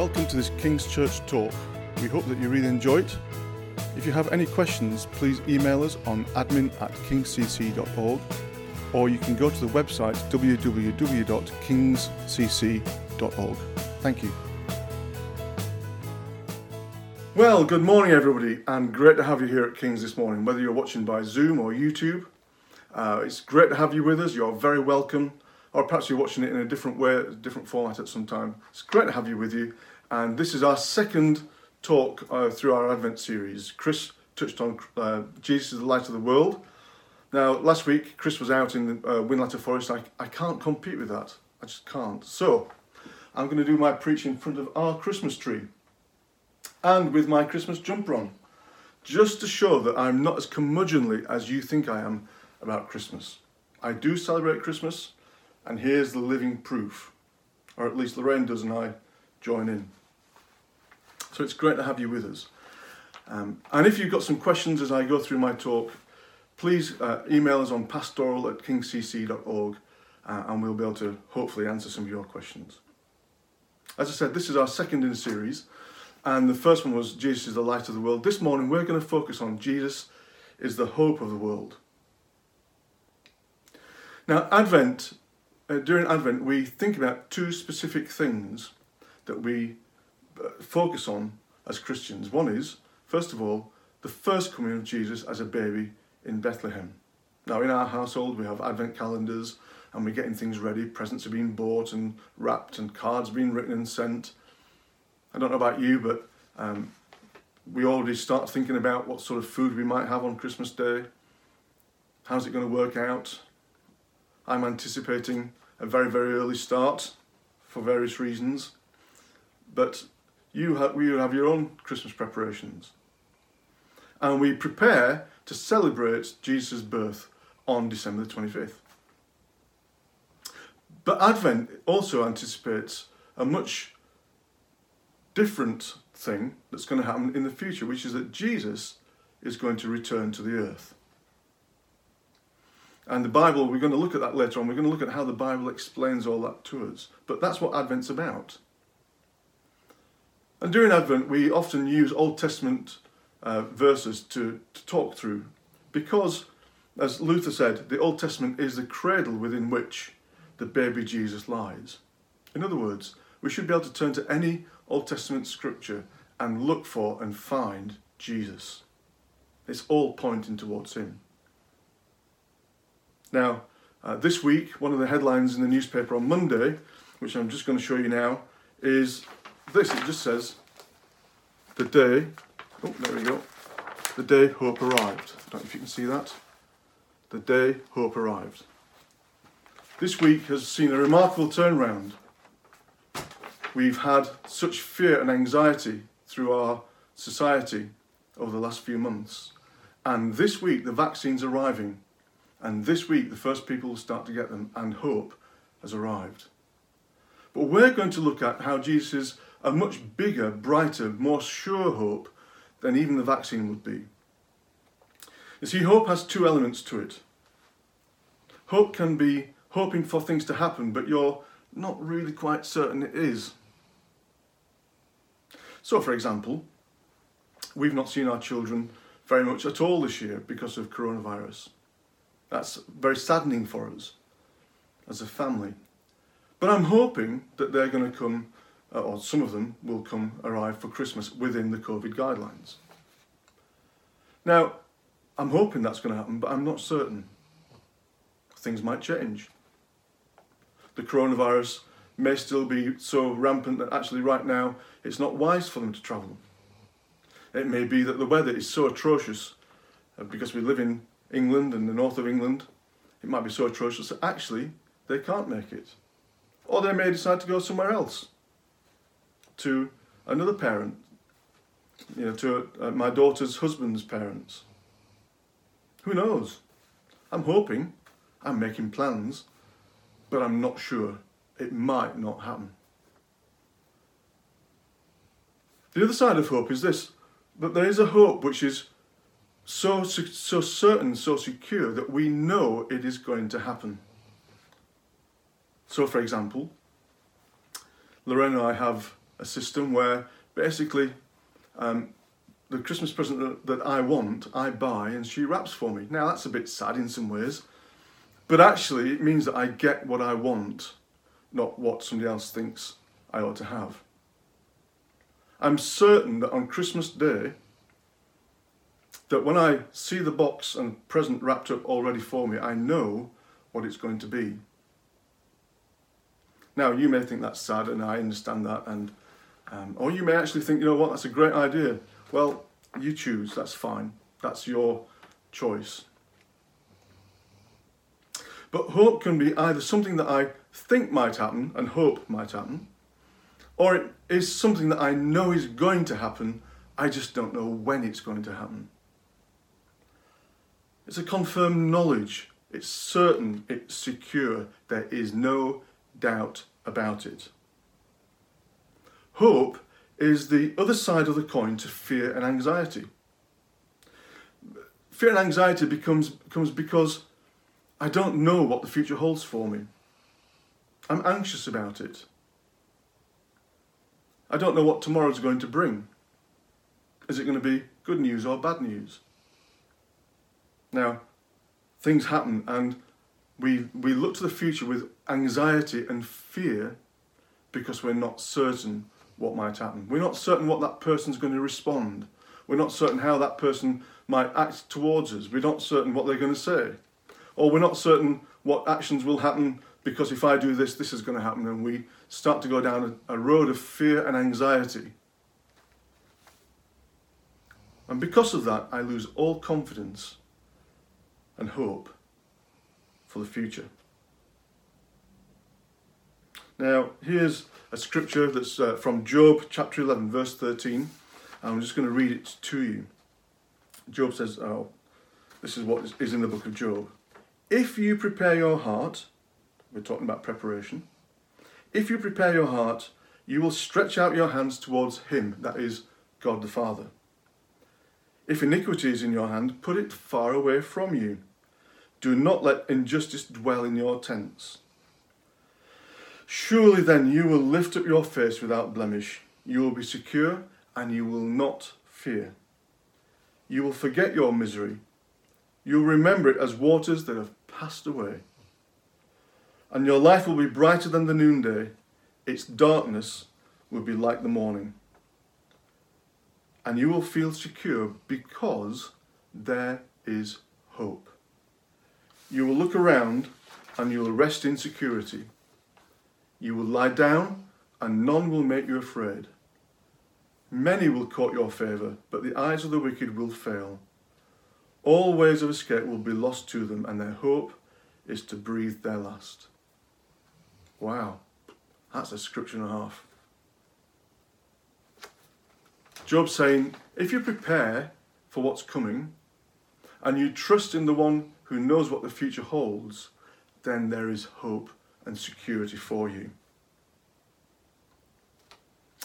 Welcome to this King's Church talk. We hope that you really enjoy it. If you have any questions, please email us on admin at kingscc.org or you can go to the website www.kingscc.org. Thank you. Well, good morning, everybody, and great to have you here at King's this morning, whether you're watching by Zoom or YouTube. Uh, it's great to have you with us. You're very welcome or perhaps you're watching it in a different way, different format at some time. It's great to have you with you. And this is our second talk uh, through our Advent series. Chris touched on uh, Jesus is the light of the world. Now, last week, Chris was out in the uh, Whinlatter Forest. I, I can't compete with that. I just can't. So, I'm going to do my preaching in front of our Christmas tree and with my Christmas jumper on, just to show that I'm not as curmudgeonly as you think I am about Christmas. I do celebrate Christmas. And here's the living proof, or at least Lorraine does, and I join in. So it's great to have you with us. Um, and if you've got some questions as I go through my talk, please uh, email us on pastoral at kingscc.org uh, and we'll be able to hopefully answer some of your questions. As I said, this is our second in a series, and the first one was Jesus is the light of the world. This morning we're going to focus on Jesus is the hope of the world. Now, Advent uh, during Advent, we think about two specific things that we focus on as Christians. One is, first of all, the first coming of Jesus as a baby in Bethlehem. Now, in our household, we have Advent calendars and we're getting things ready. Presents are being bought and wrapped, and cards being written and sent. I don't know about you, but um, we already start thinking about what sort of food we might have on Christmas Day. How's it going to work out? I'm anticipating a very, very early start for various reasons. But you have, you have your own Christmas preparations. And we prepare to celebrate Jesus' birth on December the 25th. But Advent also anticipates a much different thing that's going to happen in the future, which is that Jesus is going to return to the earth. And the Bible, we're going to look at that later on. We're going to look at how the Bible explains all that to us. But that's what Advent's about. And during Advent, we often use Old Testament uh, verses to, to talk through because, as Luther said, the Old Testament is the cradle within which the baby Jesus lies. In other words, we should be able to turn to any Old Testament scripture and look for and find Jesus. It's all pointing towards him. Now, uh, this week, one of the headlines in the newspaper on Monday, which I'm just going to show you now, is this. It just says, The day, oh, there we go, the day hope arrived. I don't know if you can see that. The day hope arrived. This week has seen a remarkable turnaround. We've had such fear and anxiety through our society over the last few months. And this week, the vaccine's arriving and this week, the first people will start to get them, and hope has arrived. But we're going to look at how Jesus a much bigger, brighter, more sure hope than even the vaccine would be. You see, hope has two elements to it. Hope can be hoping for things to happen, but you're not really quite certain it is. So, for example, we've not seen our children very much at all this year because of coronavirus. That's very saddening for us as a family. But I'm hoping that they're going to come, uh, or some of them will come arrive for Christmas within the COVID guidelines. Now, I'm hoping that's going to happen, but I'm not certain. Things might change. The coronavirus may still be so rampant that actually, right now, it's not wise for them to travel. It may be that the weather is so atrocious uh, because we live in England and the north of England, it might be so atrocious that actually they can't make it. Or they may decide to go somewhere else, to another parent, you know, to uh, my daughter's husband's parents. Who knows? I'm hoping, I'm making plans, but I'm not sure. It might not happen. The other side of hope is this that there is a hope which is so, so certain, so secure that we know it is going to happen. So, for example, Lorraine and I have a system where basically um, the Christmas present that, that I want, I buy and she wraps for me. Now that's a bit sad in some ways, but actually it means that I get what I want, not what somebody else thinks I ought to have. I'm certain that on Christmas Day, that when I see the box and present wrapped up already for me, I know what it's going to be. Now, you may think that's sad, and I understand that, and um, or you may actually think, you know what, that's a great idea. Well, you choose, that's fine. That's your choice. But hope can be either something that I think might happen and hope might happen, or it is something that I know is going to happen, I just don't know when it's going to happen. It's a confirmed knowledge. It's certain, it's secure. There is no doubt about it. Hope is the other side of the coin to fear and anxiety. Fear and anxiety becomes, comes because I don't know what the future holds for me. I'm anxious about it. I don't know what tomorrow's going to bring. Is it going to be good news or bad news? Now, things happen and we, we look to the future with anxiety and fear because we're not certain what might happen. We're not certain what that person's going to respond. We're not certain how that person might act towards us. We're not certain what they're going to say. Or we're not certain what actions will happen because if I do this, this is going to happen. And we start to go down a, road of fear and anxiety. And because of that, I lose all confidence and hope for the future. Now, here's a scripture that's uh, from Job chapter 11, verse 13. I'm just going to read it to you. Job says, Oh, this is what is in the book of Job. If you prepare your heart, we're talking about preparation. If you prepare your heart, you will stretch out your hands towards Him, that is, God the Father. If iniquity is in your hand, put it far away from you. Do not let injustice dwell in your tents. Surely then you will lift up your face without blemish. You will be secure and you will not fear. You will forget your misery. You will remember it as waters that have passed away. And your life will be brighter than the noonday. Its darkness will be like the morning. And you will feel secure because there is hope. You will look around and you will rest in security. You will lie down and none will make you afraid. Many will court your favour, but the eyes of the wicked will fail. All ways of escape will be lost to them, and their hope is to breathe their last. Wow, that's a scripture and a half. Job saying, if you prepare for what's coming and you trust in the one who knows what the future holds, then there is hope and security for you.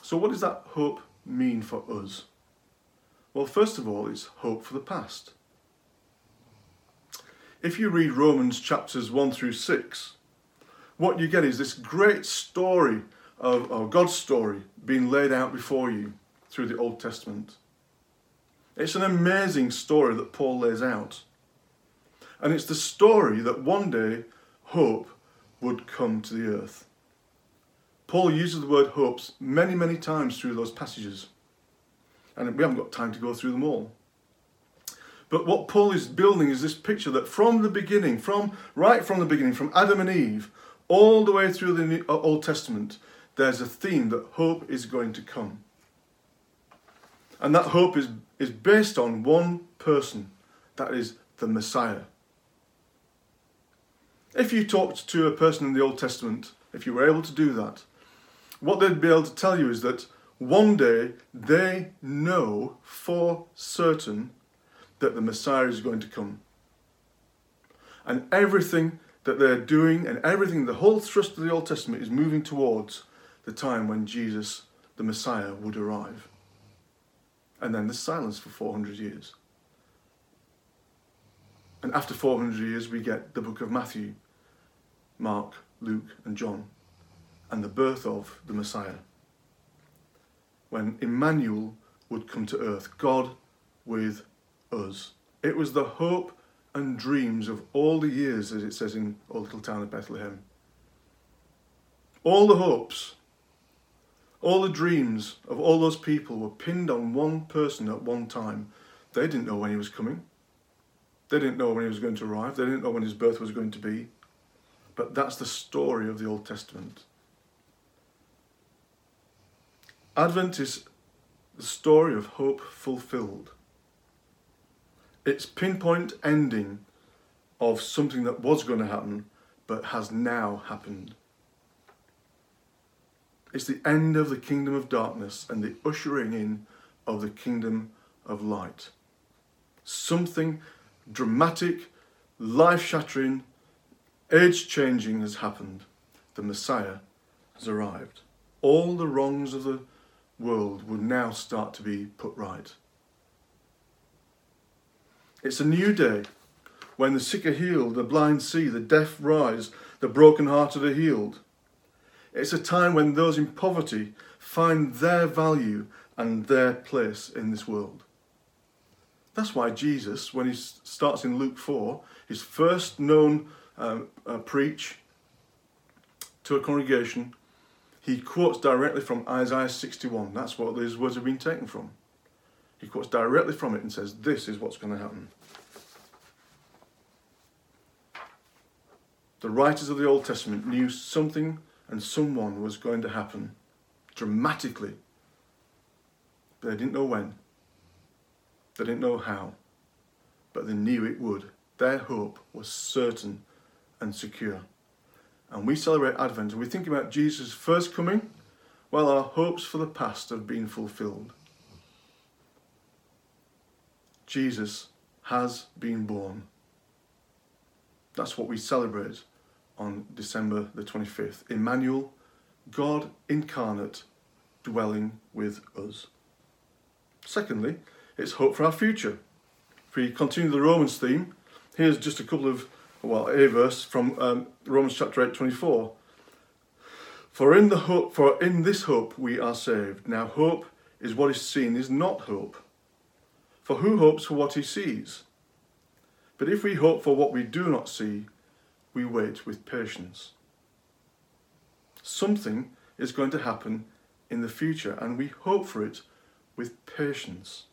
So, what does that hope mean for us? Well, first of all, it's hope for the past. If you read Romans chapters 1 through 6, what you get is this great story of, of God's story being laid out before you through the Old Testament. It's an amazing story that Paul lays out. And it's the story that one day hope would come to the earth. Paul uses the word hopes many, many times through those passages. And we haven't got time to go through them all. But what Paul is building is this picture that from the beginning, from right from the beginning, from Adam and Eve, all the way through the uh, Old Testament, there's a theme that hope is going to come. And that hope is, is based on one person, that is the Messiah. If you talked to a person in the Old Testament, if you were able to do that, what they'd be able to tell you is that one day they know for certain that the Messiah is going to come. And everything that they're doing and everything, the whole thrust of the Old Testament is moving towards the time when Jesus, the Messiah, would arrive. And then there's silence for 400 years. And after 400 years, we get the book of Matthew, Mark, Luke, and John, and the birth of the Messiah. when Emmanuel would come to earth, God with us. It was the hope and dreams of all the years, as it says in our little town of Bethlehem. All the hopes, all the dreams of all those people were pinned on one person at one time. They didn't know when he was coming. They didn't know when he was going to arrive. They didn't know when his birth was going to be. But that's the story of the Old Testament. Advent is the story of hope fulfilled. It's pinpoint ending of something that was going to happen but has now happened. It's the end of the kingdom of darkness and the ushering in of the kingdom of light. Something dramatic, life shattering, age changing has happened. The Messiah has arrived. All the wrongs of the world will now start to be put right. It's a new day when the sick are healed, the blind see, the deaf rise, the broken-hearted are healed. It's a time when those in poverty find their value and their place in this world. That's why Jesus, when he starts in Luke 4, his first known um, uh, preach to a congregation, he quotes directly from Isaiah 61. That's what these words have been taken from. He quotes directly from it and says, This is what's going to happen. The writers of the Old Testament knew something and someone was going to happen dramatically, but they didn't know when. They didn't know how, but they knew it would. Their hope was certain and secure. And we celebrate Advent and we think about Jesus' first coming, while our hopes for the past have been fulfilled. Jesus has been born. That's what we celebrate on December the 25th. Emmanuel, God incarnate, dwelling with us. Secondly, it's hope for our future. If we continue the Romans theme, here's just a couple of, well, a verse from um, Romans chapter 8, 24. For in the hope, for in this hope we are saved. Now hope is what is seen is not hope. For who hopes for what he sees? But if we hope for what we do not see, we wait with patience. Something is going to happen in the future, and we hope for it with patience.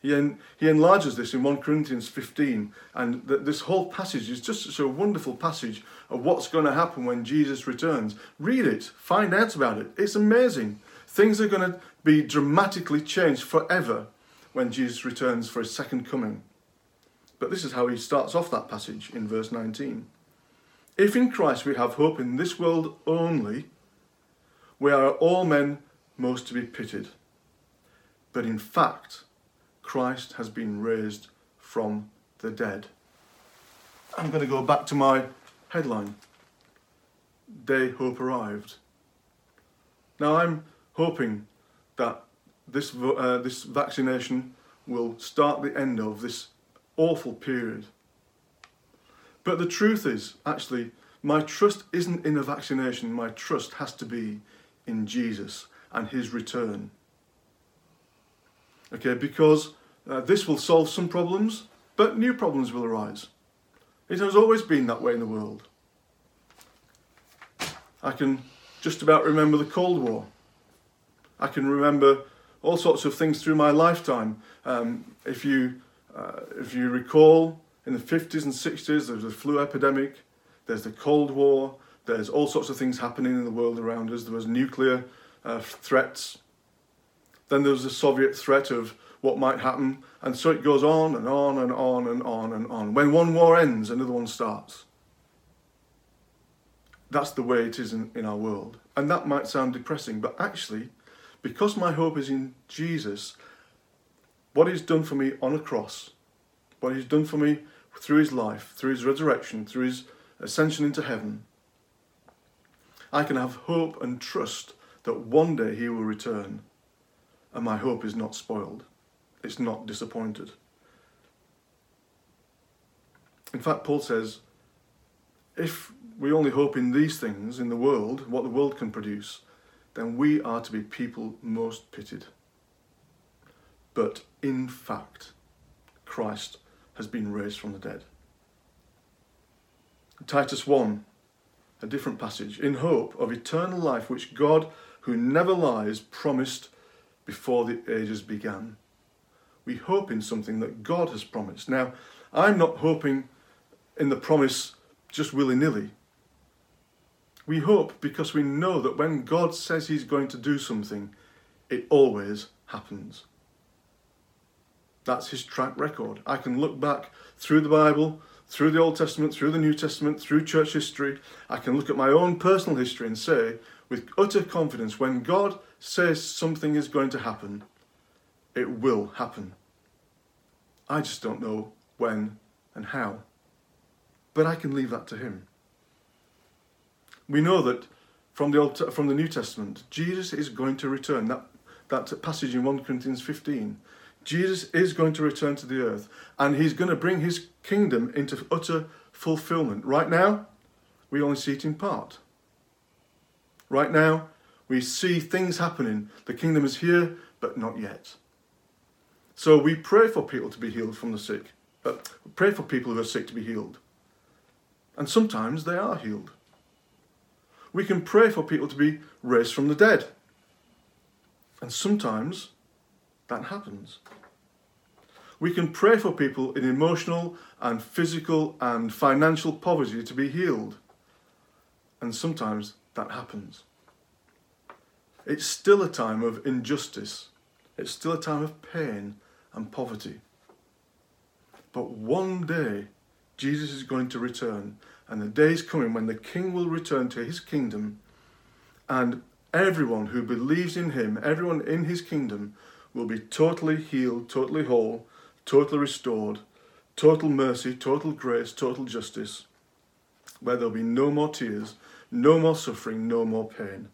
He, en- he enlarges this in 1 Corinthians 15, and th- this whole passage is just such a wonderful passage of what's going to happen when Jesus returns. Read it, find out about it. It's amazing. Things are going to be dramatically changed forever when Jesus returns for his second coming. But this is how he starts off that passage in verse 19. If in Christ we have hope in this world only, we are all men most to be pitied. But in fact, Christ has been raised from the dead. I'm going to go back to my headline Day Hope Arrived. Now, I'm hoping that this, uh, this vaccination will start the end of this awful period. But the truth is, actually, my trust isn't in a vaccination, my trust has to be in Jesus and his return. Okay, because uh, this will solve some problems, but new problems will arise. It has always been that way in the world. I can just about remember the Cold War. I can remember all sorts of things through my lifetime. Um, if you uh, if you recall, in the 50s and 60s, there was a flu epidemic. There's the Cold War. There's all sorts of things happening in the world around us. There was nuclear uh, threats. Then there was the Soviet threat of what might happen. And so it goes on and on and on and on and on. When one war ends, another one starts. That's the way it is in, in our world. And that might sound depressing, but actually, because my hope is in Jesus, what he's done for me on a cross, what he's done for me through his life, through his resurrection, through his ascension into heaven, I can have hope and trust that one day he will return, and my hope is not spoiled it's not disappointed. In fact, Paul says, if we only hope in these things, in the world, what the world can produce, then we are to be people most pitied. But in fact, Christ has been raised from the dead. Titus 1, a different passage, in hope of eternal life which God, who never lies, promised before the ages began. We hope in something that God has promised. Now, I'm not hoping in the promise just willy nilly. We hope because we know that when God says He's going to do something, it always happens. That's His track record. I can look back through the Bible, through the Old Testament, through the New Testament, through church history. I can look at my own personal history and say, with utter confidence, when God says something is going to happen, it will happen. I just don't know when and how. But I can leave that to Him. We know that from the Old, from the New Testament, Jesus is going to return. That that passage in 1 Corinthians 15. Jesus is going to return to the earth and he's going to bring his kingdom into utter fulfillment. Right now, we only see it in part. Right now, we see things happening. The kingdom is here, but not yet. So we pray for people to be healed from the sick. Uh, pray for people who are sick to be healed. And sometimes they are healed. We can pray for people to be raised from the dead. And sometimes that happens. We can pray for people in emotional and physical and financial poverty to be healed. And sometimes that happens. It's still a time of injustice. It's still a time of pain and poverty. But one day, Jesus is going to return, and the day is coming when the King will return to his kingdom, and everyone who believes in him, everyone in his kingdom, will be totally healed, totally whole, totally restored, total mercy, total grace, total justice, where there'll be no more tears, no more suffering, no more pain.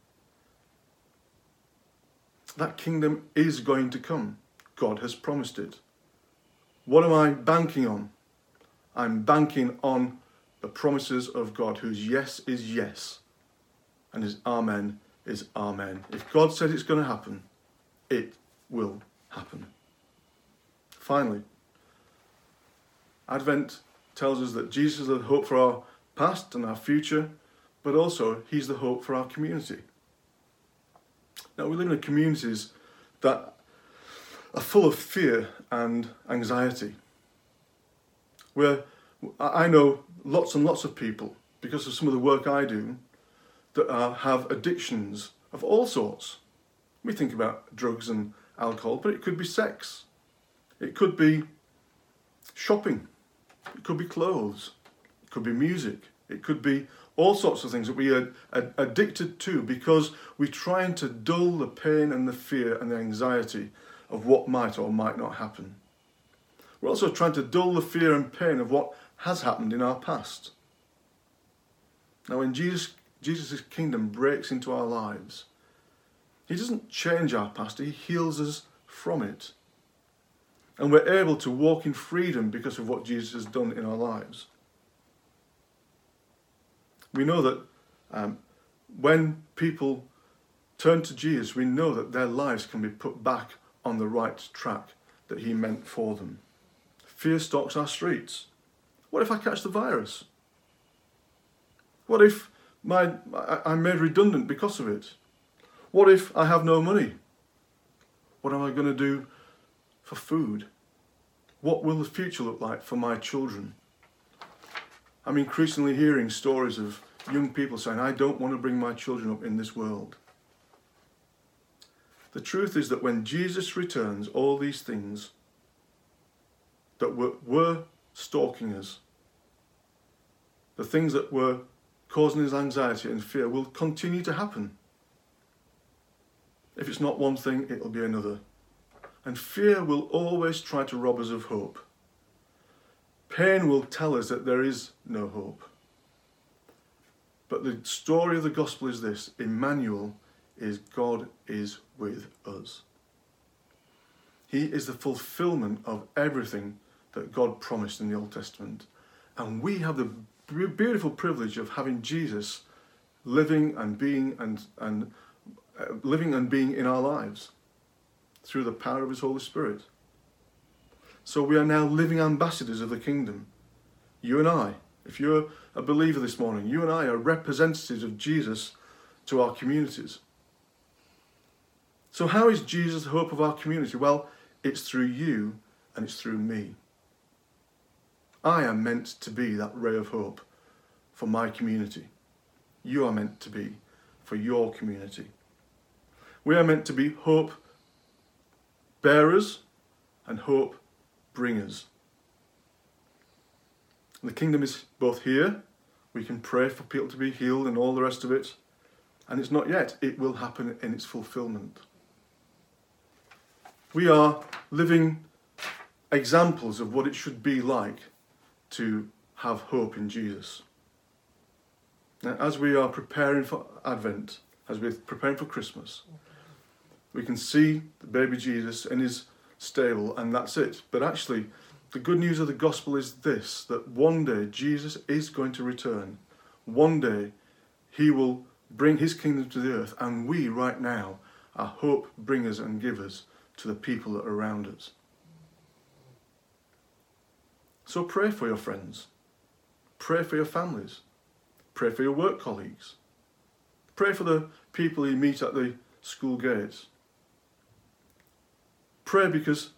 That kingdom is going to come. God has promised it. What am I banking on? I'm banking on the promises of God, whose yes is yes and his amen is amen. If God said it's going to happen, it will happen. Finally, Advent tells us that Jesus is the hope for our past and our future, but also he's the hope for our community. Now, we live in communities that are full of fear and anxiety. Where I know lots and lots of people, because of some of the work I do, that are, have addictions of all sorts. We think about drugs and alcohol, but it could be sex, it could be shopping, it could be clothes, it could be music, it could be all sorts of things that we are addicted to because we're trying to dull the pain and the fear and the anxiety of what might or might not happen. We're also trying to dull the fear and pain of what has happened in our past. Now, when Jesus, Jesus' kingdom breaks into our lives, He doesn't change our past, He heals us from it. And we're able to walk in freedom because of what Jesus has done in our lives. We know that um, when people turn to Jesus, we know that their lives can be put back on the right track that He meant for them. Fear stalks our streets. What if I catch the virus? What if my, I'm made redundant because of it? What if I have no money? What am I going to do for food? What will the future look like for my children? I'm increasingly hearing stories of young people saying, I don't want to bring my children up in this world. The truth is that when Jesus returns, all these things that were, were stalking us, the things that were causing us anxiety and fear, will continue to happen. If it's not one thing, it'll be another. And fear will always try to rob us of hope. Pain will tell us that there is no hope. But the story of the gospel is this Emmanuel is God is with us. He is the fulfillment of everything that God promised in the Old Testament. And we have the beautiful privilege of having Jesus living and being and, and uh, living and being in our lives through the power of His Holy Spirit. So we are now living ambassadors of the kingdom. You and I, if you're a believer this morning, you and I are representatives of Jesus to our communities. So, how is Jesus the hope of our community? Well, it's through you and it's through me. I am meant to be that ray of hope for my community. You are meant to be for your community. We are meant to be hope bearers and hope bringers. The kingdom is both here, we can pray for people to be healed and all the rest of it, and it's not yet. It will happen in its fulfillment. We are living examples of what it should be like to have hope in Jesus. Now, as we are preparing for Advent, as we're preparing for Christmas, we can see the baby Jesus in his stable, and that's it. But actually, the good news of the gospel is this that one day Jesus is going to return. One day he will bring his kingdom to the earth, and we, right now, are hope bringers and givers to the people that are around us. So pray for your friends, pray for your families, pray for your work colleagues, pray for the people you meet at the school gates. Pray because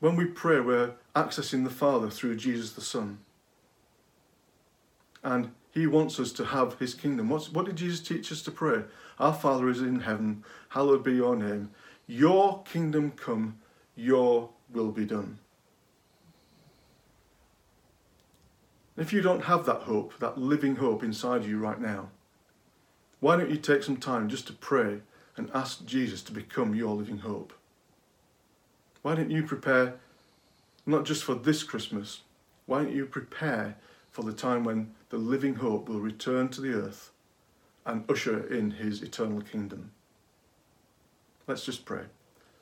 when we pray, we're accessing the Father through Jesus the Son. And He wants us to have His kingdom. What's, what did Jesus teach us to pray? Our Father is in heaven, hallowed be your name. Your kingdom come, your will be done. If you don't have that hope, that living hope inside you right now, why don't you take some time just to pray and ask Jesus to become your living hope? Why don't you prepare not just for this Christmas, why don't you prepare for the time when the living hope will return to the earth and usher in his eternal kingdom? Let's just pray.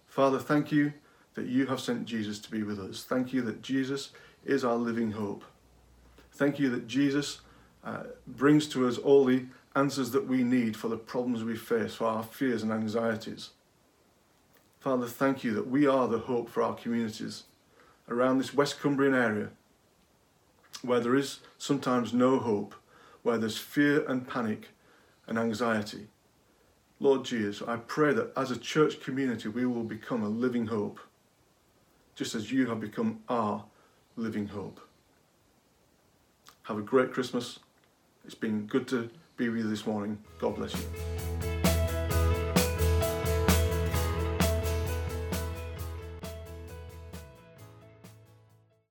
Father, thank you that you have sent Jesus to be with us. Thank you that Jesus is our living hope. Thank you that Jesus uh, brings to us all the answers that we need for the problems we face, for our fears and anxieties. Father, thank you that we are the hope for our communities around this West Cumbrian area where there is sometimes no hope, where there's fear and panic and anxiety. Lord Jesus, I pray that as a church community we will become a living hope, just as you have become our living hope. Have a great Christmas. It's been good to be with you this morning. God bless you.